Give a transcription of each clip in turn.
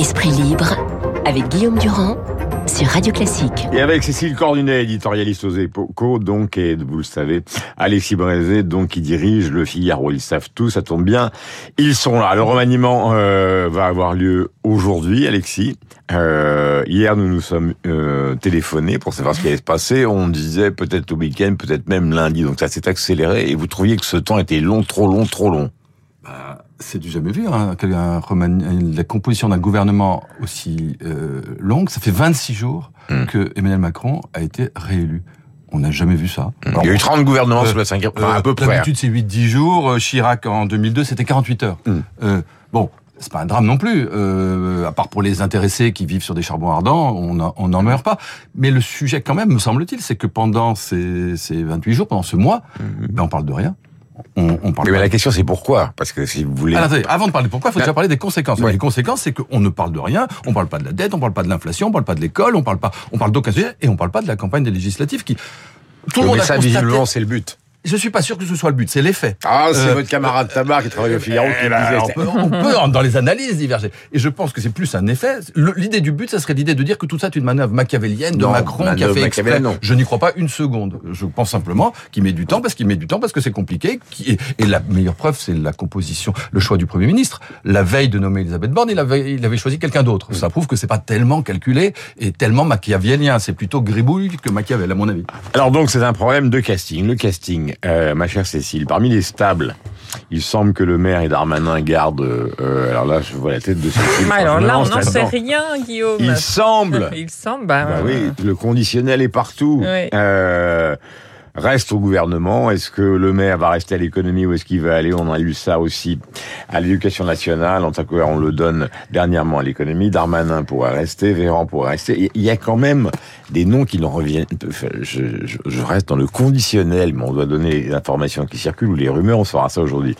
Esprit libre avec Guillaume Durand sur Radio Classique. Et avec Cécile Cornunet, éditorialiste aux Échos, donc, et vous le savez, Alexis Brézé, donc, qui dirige le Figaro. Ils savent tout, ça tombe bien. Ils sont là. Le remaniement euh, va avoir lieu aujourd'hui, Alexis. Euh, hier, nous nous sommes euh, téléphonés pour savoir ce qui allait se passer. On disait peut-être au week-end, peut-être même lundi. Donc ça s'est accéléré. Et vous trouviez que ce temps était long, trop long, trop long. C'est du jamais vu, hein, la composition d'un gouvernement aussi euh, longue. Ça fait 26 jours mm. que Emmanuel Macron a été réélu. On n'a jamais vu ça. Hmm. Il y a eu 30 gouvernements sur la 5 enfin, à peu près. D'habitude, c'est 8-10 jours. Chirac, en 2002, c'était 48 heures. Mm. Euh, bon, c'est pas un drame non plus. Euh, à part pour les intéressés qui vivent sur des charbons ardents, on n'en meurt pas. Mais le sujet, quand même, me semble-t-il, c'est que pendant ces, ces 28 jours, pendant ce mois, mm-hmm. ben, on parle de rien on, parle. Mais, la question c'est pourquoi? Parce que si vous voulez. avant de parler de pourquoi, il faut déjà parler des conséquences. Les conséquences, c'est qu'on ne parle de rien. On parle pas de la dette, on parle pas de l'inflation, on parle pas de l'école, on parle pas, on parle d'aucun sujet, et on parle pas de la campagne des législatives qui. Tout le monde a ça, visiblement, c'est le but. Je suis pas sûr que ce soit le but, c'est l'effet. Ah, c'est euh, votre camarade Tabar qui travaille au Figaro qui eh ben, disait. On peut, dans les analyses diverger. Et je pense que c'est plus un effet. L'idée du but, ça serait l'idée de dire que tout ça est une manœuvre machiavélienne de Macron qui a fait exprès. Je n'y crois pas une seconde. Je pense simplement qu'il met du temps parce qu'il met du temps parce que c'est compliqué. Et la meilleure preuve, c'est la composition, le choix du Premier ministre. La veille de nommer Elisabeth Borne, il avait, il avait choisi quelqu'un d'autre. Ça prouve que c'est pas tellement calculé et tellement machiavélien. C'est plutôt gribouille que Machiavel, à mon avis. Alors donc, c'est un problème de casting. Le casting euh, ma chère Cécile, parmi les stables, il semble que le maire et Darmanin gardent. Euh, alors là, je vois la tête de Cécile. alors là, on n'en sait rien, Guillaume. Il semble. il semble. Bah, bah oui, le conditionnel est partout. Euh, reste au gouvernement Est-ce que le maire va rester à l'économie ou est-ce qu'il va aller On a eu ça aussi à l'éducation nationale. En tant que on le donne dernièrement à l'économie. Darmanin pourrait rester, Véran pourrait rester. Il y a quand même des noms qui n'en reviennent. Je, je, reste dans le conditionnel, mais on doit donner les informations qui circulent ou les rumeurs. On saura ça aujourd'hui.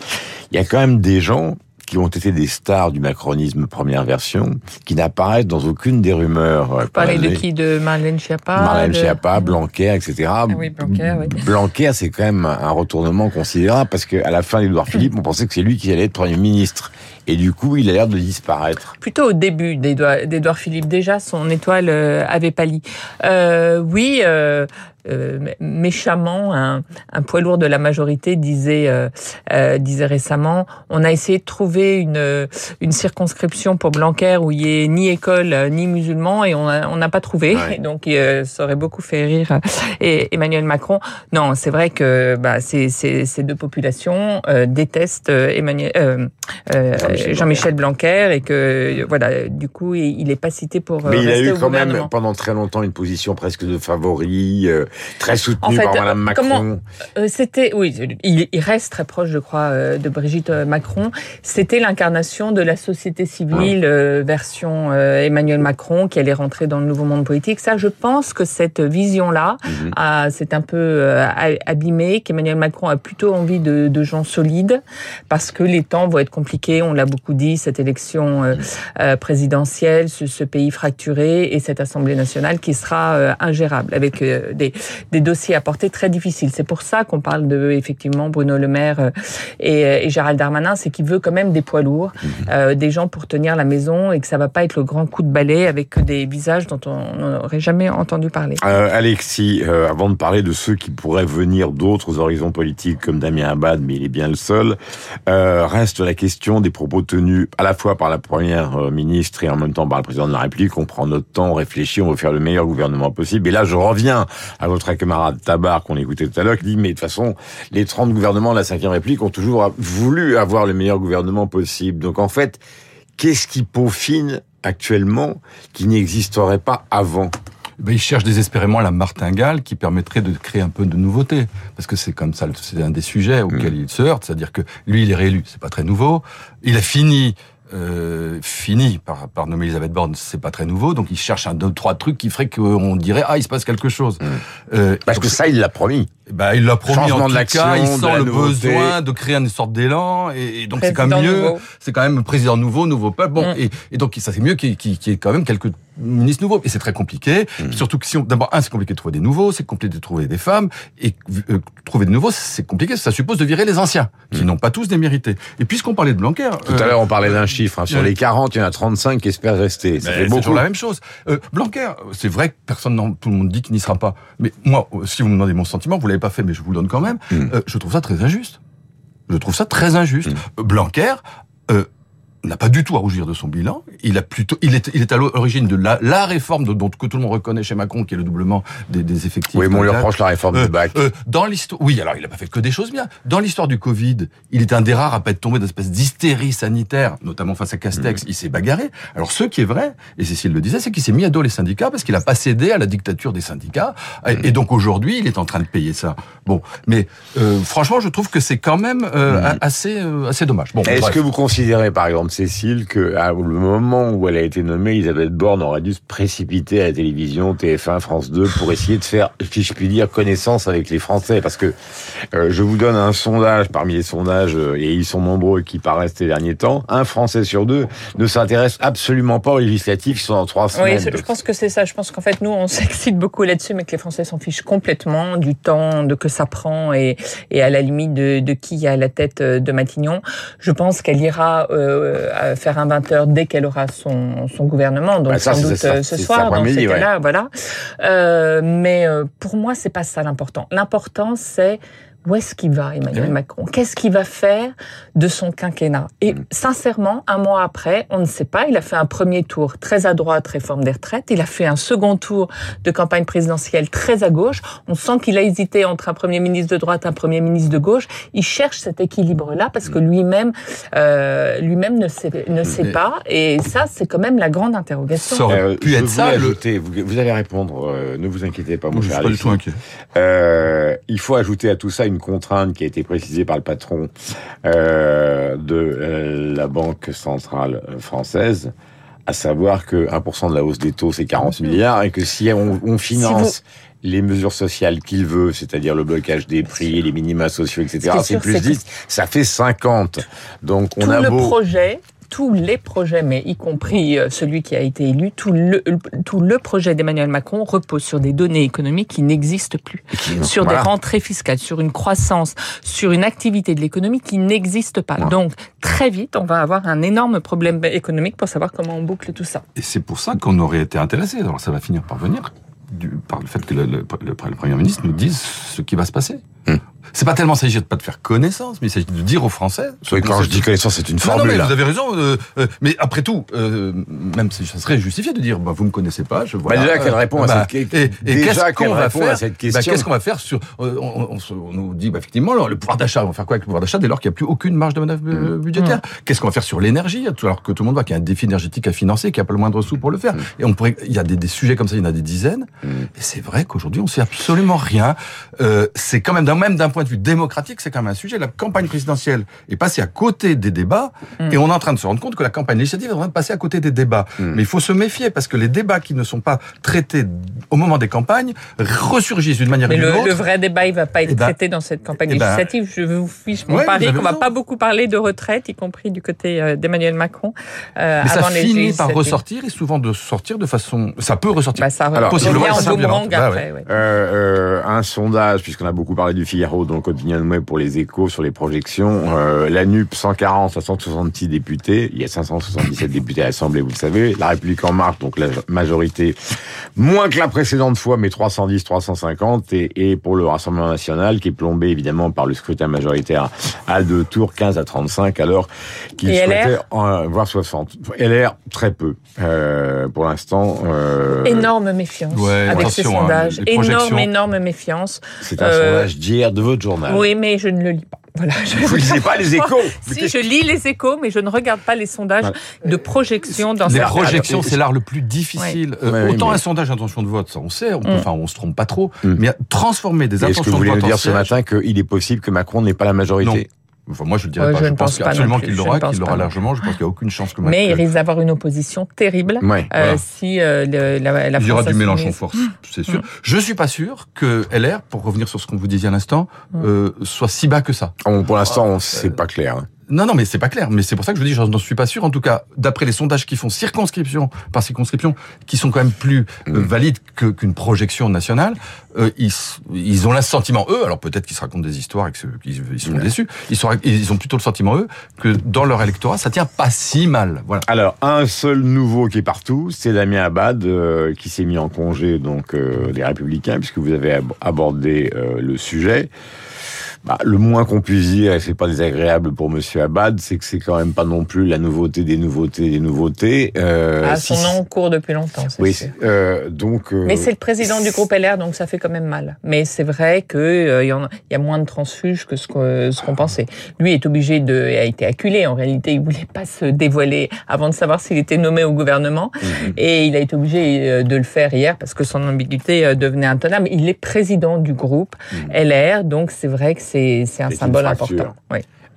Il y a quand même des gens qui ont été des stars du macronisme première version, qui n'apparaissent dans aucune des rumeurs. Vous parlez de qui? De Marlène Schiappa Marlène Schiappa, Blanquer, etc. Ah oui, Blanquer, oui. Blanquer, c'est quand même un retournement considérable, parce qu'à la fin d'Edouard Philippe, on pensait que c'est lui qui allait être Premier ministre. Et du coup, il a l'air de disparaître. Plutôt au début d'Edouard Philippe, déjà, son étoile euh, avait pâli. Euh, oui, euh, euh, méchamment, un, un, poids lourd de la majorité disait, euh, euh, disait récemment, on a essayé de trouver une, une circonscription pour Blanquer où il n'y ait ni école ni musulmans et on n'a pas trouvé. Donc ça aurait beaucoup fait rire et Emmanuel Macron. Non, c'est vrai que bah, ces, ces, ces, deux populations détestent Emmanuel, Jean-Michel Blanquer et que voilà, du coup, il n'est pas cité pour. Mais il a eu quand même pendant très longtemps une position presque de favori très soutenu par Madame Macron. Euh, c'était, oui, il, reste très proche, je crois, euh, de Brigitte euh, Macron. C'était l'incarnation de la société civile version Emmanuel Macron qui allait rentrer dans le nouveau monde politique. Ça, je pense que cette vision-là mhm. s'est un peu abîmée, qu'Emmanuel Macron a plutôt envie de, de, gens solides parce que les temps vont être compliqués. On l'a beaucoup dit, cette élection présidentielle, ce, ce, pays fracturé et cette Assemblée nationale qui sera ingérable avec des, des dossiers à porter très difficiles. C'est pour ça qu'on parle de effectivement Bruno Le Maire euh, et, et Gérald Darmanin, c'est qu'il veut quand même des poids lourds, mhm. euh, des gens pour tenir la maison et que ça va pas être le grand coup de balai avec des visages dont on n'aurait jamais entendu parler. Euh, Alexis, euh, avant de parler de ceux qui pourraient venir d'autres horizons politiques comme Damien Abad, mais il est bien le seul, reste la question des propos tenus à la fois par la première ministre et en même temps par le président de la République. On prend notre temps, on réfléchit, on veut faire le meilleur gouvernement possible. Et là, je reviens à votre camarade Tabar qu'on écoutait tout à l'heure, qui dit, mais de toute façon, les 30 gouvernements de la 5 République ont toujours voulu avoir le meilleur gouvernement possible. Donc en fait, qu'est-ce qui peaufine actuellement qui n'existerait pas avant? Ben, il cherche désespérément la martingale qui permettrait de créer un peu de nouveauté. Parce que c'est comme ça, c'est un des sujets auxquels mm. il se heurte. C'est-à-dire que lui, il est réélu, c'est pas très nouveau. Il a fini euh, fini par, par nommer Elisabeth Borne, c'est pas très nouveau, donc il cherche un deux trois trucs qui ferait qu'on dirait ah il se passe quelque chose. Mmh. Euh, Parce que ça il l'a promis. Bah, il l'a promis en tout cas, il sent le besoin de créer une sorte d'élan, et, donc c'est quand même mieux. C'est quand même président nouveau, nouveau peuple. Bon, mm. et, et, donc ça c'est mieux qu'il y ait quand même quelques ministre nouveau. Et c'est très compliqué. Mmh. Surtout que si on, d'abord, un, c'est compliqué de trouver des nouveaux, c'est compliqué de trouver des femmes. Et euh, trouver des nouveaux, c'est compliqué. Ça suppose de virer les anciens, qui mmh. n'ont pas tous des mérités. Et puisqu'on parlait de Blanquer. Tout à l'heure, on parlait d'un chiffre. Hein. Sur les 40, il y en a 35 qui espèrent rester. C'est toujours la même chose. Euh, Blanquer, c'est vrai que personne, tout le monde dit qu'il n'y sera pas. Mais moi, si vous me demandez mon sentiment, vous l'avez pas fait, mais je vous le donne quand même. Mmh. Euh, je trouve ça très injuste. Je trouve ça très injuste. Blanquer, euh, n'a pas du tout à rougir de son bilan. Il a plutôt, il est, il est à l'origine de la, la réforme de, dont que tout le monde reconnaît chez Macron, qui est le doublement des, des effectifs. Oui, mais on lui reproche la réforme du euh, bac. Euh, dans l'histoire, oui, alors il n'a pas fait que des choses bien. Dans l'histoire du Covid, il est un des rares à pas être tombé d'espèce d'hystérie sanitaire, notamment face à Castex. Mmh. Il s'est bagarré. Alors ce qui est vrai, et Cécile le disait, c'est qu'il s'est mis à dos les syndicats parce qu'il a pas cédé à la dictature des syndicats. Et mmh. donc aujourd'hui, il est en train de payer ça. Bon, mais euh, franchement, je trouve que c'est quand même euh, mmh. assez, assez dommage. Bon, Est-ce que vous considérez, par exemple, Cécile, que au moment où elle a été nommée, Elisabeth Borne aurait dû se précipiter à la télévision, TF1, France 2, pour essayer de faire, si je puis dire, connaissance avec les Français. Parce que euh, je vous donne un sondage parmi les sondages, euh, et ils sont nombreux qui paraissent ces derniers temps. Un Français sur deux ne s'intéresse absolument pas aux législatives qui sont dans trois semaines. Oui, je pense que c'est ça. Je pense qu'en fait, nous, on s'excite beaucoup là-dessus, mais que les Français s'en fichent complètement du temps, de que ça prend et, et à la limite de, de qui à la tête euh, de Matignon. Je pense qu'elle ira euh, faire un 20h dès qu'elle aura son, son gouvernement, donc bah, sans doute euh, ce soir, dans ces cas-là, voilà. Euh, mais euh, pour moi, c'est pas ça l'important. L'important, c'est où est-ce qu'il va, Emmanuel Macron? Qu'est-ce qu'il va faire de son quinquennat? Et mm. sincèrement, un mois après, on ne sait pas. Il a fait un premier tour très à droite, réforme des retraites. Il a fait un second tour de campagne présidentielle très à gauche. On sent qu'il a hésité entre un premier ministre de droite, et un premier ministre de gauche. Il cherche cet équilibre-là parce que lui-même, euh, lui-même ne sait, ne sait pas. Et ça, c'est quand même la grande interrogation. Ça aurait pu être ça. Ajouter, vous, vous, allez répondre. Euh, ne vous inquiétez pas, mon cher. Je suis pas du tout inquiet. Euh, il faut ajouter à tout ça une contrainte qui a été précisée par le patron euh, de euh, la Banque centrale française, à savoir que 1% de la hausse des taux, c'est 40 milliards, et que si on, finance les mesures sociales qu'il veut, c'est-à-dire le blocage des prix, les minima sociaux, etc., c'est plus 10, ça fait 50. Donc on a le projet tous les projets, mais y compris euh, celui qui a été élu, tout le, tout le projet d'Emmanuel Macron repose sur des données économiques qui n'existent plus, sur des rentrées fiscales, sur une croissance, sur une activité de l'économie qui n'existe pas. Donc, très vite, on va avoir un énorme problème économique pour savoir comment on boucle tout ça. Et c'est pour ça qu'on aurait été intéressé, alors ça va finir par venir, du, par le fait que le, le, le, Premier ministre nous dise ce qui va se passer. Hum. C'est pas tellement s'agir de pas de faire connaissance, mais il s'agit de dire aux Français. quand je dis connaissance, c'est une formule. Non, mais vous avez raison. Euh, euh, mais après tout, euh, même si ça serait justifié de dire, bah, vous me connaissez pas, je vois. Bah, déjà qu'elle répond à bah, cette, et, et déjà qu'elle répond à cette bah, question. qu'est-ce qu'on va faire sur on, on, nous dit, bah, effectivement, le pouvoir d'achat. On va faire quoi avec le pouvoir d'achat dès lors qu'il n'y a plus aucune marge de manœuvre mmh. budgétaire mmh. Qu'est-ce qu'on va faire sur l'énergie Alors que tout le monde voit qu'il y a un défi énergétique à financer, qu'il n'y a pas le moindre sou pour le faire. Mmh. Et on pourrait, il y a des, des, sujets comme ça, il y en a des dizaines. Et c'est vrai qu'aujourd'hui, on sait absolument rien. c'est quand même, même d'un point de vue démocratique, c'est quand même un sujet. La campagne présidentielle est passée à côté des débats mm. et on est en train de se rendre compte que la campagne législative est en train de passer à côté des débats. Mm. Mais il faut se méfier parce que les débats qui ne sont pas traités au moment des campagnes ressurgissent d'une manière ou d'une autre. Le vrai débat, il va pas être eh ben, traité dans cette campagne eh ben, législative. Je vous fiche mon pari qu'on va pas beaucoup parler de retraite, y compris du côté euh, d'Emmanuel Macron. Euh, Mais ça finit par ressortir et souvent de sortir de façon. Ça peut ressortir. Bah, ça Alors, possiblement en bah après. Euh, euh, un sondage, puisqu'on a beaucoup parlé du Figaro, donc Opinion Web pour les échos sur les projections. Euh, la NUP, 140 à 166 députés. Il y a 577 députés à l'Assemblée, vous le savez. La République en marche, donc la majorité, moins que la précédente fois, mais 310, 350. Et, et pour le Rassemblement national, qui est plombé évidemment par le scrutin majoritaire à deux tours, 15 à 35, alors qu'il souhaitait en voir 60. LR, très peu. Euh, pour l'instant. Euh... Énorme méfiance avec ces hein, sondages. énorme, énorme méfiance. C'est un euh, sondage d'hier de votre journal. Oui, mais je ne le lis pas. Voilà, je Vous lisez pas les échos Si, je lis les échos, mais je ne regarde pas les sondages de projection dans Les projections, c'est l'art le plus difficile. Euh, autant un sondage d'intention de vote, ça on sait, on, mm. enfin on se trompe pas trop, mm. mais transformer des intentions de vote... Est-ce que vous voulez dire ce matin qu'il est possible que Macron n'ait pas la majorité? Enfin, moi, je le dirais pas. Je, pense, absolument qu'il l'aura, qu'il l'aura largement. Je pense qu'il n'y a aucune chance que Mais il risque d'avoir une opposition terrible euh, si euh, la, la Il y aura du Mélenchon force, c'est sûr. Mm. Je suis pas sûr que LR, pour revenir sur ce qu'on vous disait à l'instant, mm. euh, soit si bas que ça. pour l'instant, c'est pas clair. Hein. Non, non, mais c'est pas clair. Mais c'est pour ça que je dis, je n'en suis pas sûr. En tout cas, d'après les sondages qui font circonscription par circonscription, qui sont quand même plus euh, mm. valides qu'une projection nationale, euh, ils, ils, ont l'assentiment eux. Alors peut-être qu'ils se racontent des histoires et qu'ils ils sont déçus. Ils, sont, ils ont plutôt le sentiment eux que dans leur électorat, ça tient pas si mal. Voilà. Alors un seul nouveau qui est partout, c'est Damien Abad euh, qui s'est mis en congé donc des Républicains, puisque vous avez abordé le sujet. Bah, le moins qu'on puisse dire, et c'est pas désagréable pour Monsieur Abad, c'est que c'est quand même pas non plus la nouveauté des nouveautés des nouveautés. Euh, ah, son nom court depuis longtemps. Oui. Euh, donc. Euh, Mais c'est le président du groupe LR, donc ça fait quand même mal. Mais c'est vrai que euh, il y, a moins de transfuges que ce qu'on pensait. Lui est obligé de, a été acculé. En réalité, il voulait pas se dévoiler avant de savoir s'il était nommé au gouvernement, mhm. et il a été obligé de le faire hier parce que son ambiguïté devenait intenable. Il est président du groupe mhm. LR, donc c'est vrai que c'est un symbole important.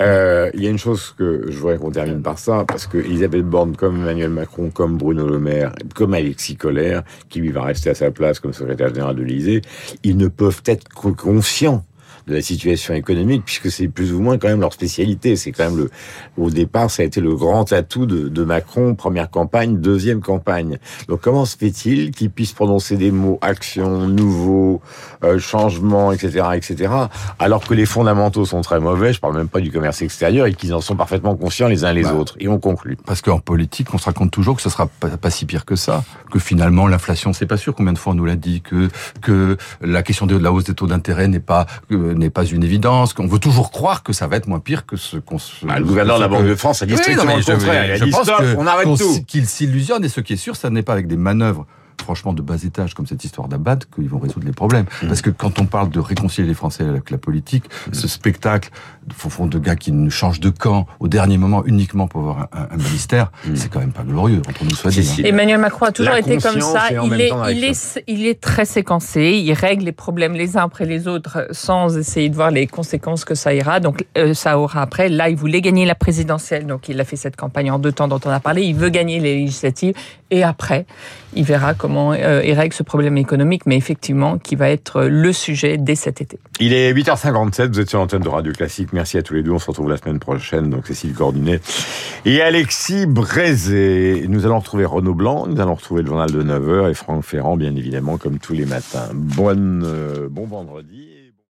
Euh, il y a une chose que je voudrais qu'on termine par ça, parce que Elisabeth Borne, comme Emmanuel Macron, comme Bruno Le Maire, comme Alexis Collère, qui lui va rester à sa place comme secrétaire général de l'Élysée, ils ne peuvent être conscients de la situation économique, puisque c'est plus ou moins quand même leur spécialité. C'est quand même le, au départ, ça a été le grand atout de, de Macron, première campagne, deuxième campagne. Donc comment se fait-il qu'il puisse prononcer des mots action, nouveau, euh, changement, etc., etc., alors que les fondamentaux sont très mauvais, je parle même pas du commerce extérieur, et qu'ils en sont parfaitement conscients les uns les bah, autres. Et on conclut. Parce qu'en politique, on se raconte toujours que ce sera pas, pas si pire que ça, que finalement l'inflation, c'est pas sûr. Combien de fois on nous l'a dit que que la question de la hausse des taux d'intérêt n'est pas n'est pas une évidence, qu'on veut toujours croire que ça va être moins pire que ce qu'on se... Bah, le gouverneur de la Banque de France a dit strictement le contraire. Je, pense on arrête tout. Qu'il s'illusionne, et ce qui est sûr, ça n'est pas avec des manœuvres franchement de bas étage comme cette histoire d'Abad qu'ils vont résoudre les problèmes. Mmh. Parce que quand on parle de réconcilier les Français avec la politique, mmh. ce spectacle au fond de gars qui ne changent de camp au dernier moment uniquement pour avoir un, ministère, mmh. c'est quand même pas glorieux entre nous soit dit. Hein. Emmanuel Macron a toujours été comme ça. Il est, il est, il est très séquencé. Il règle les problèmes les uns après les autres sans essayer de voir les conséquences que ça ira. Donc euh, ça aura après. Là, il voulait gagner la présidentielle, donc il a fait cette campagne en deux temps dont on a parlé. Il veut gagner les législatives et après, il verra comment euh, il règle ce problème économique, mais effectivement, qui va être le sujet dès cet été. Il est 8h57, vous êtes sur l'antenne de Radio Classique. Merci à tous les deux. On se retrouve la semaine prochaine. Donc Cécile Cordinet et Alexis Brézé. Nous allons retrouver Renaud Blanc, nous allons retrouver le journal de 9h et Franck Ferrand, bien évidemment, comme tous les matins. Bonne, euh, bon vendredi.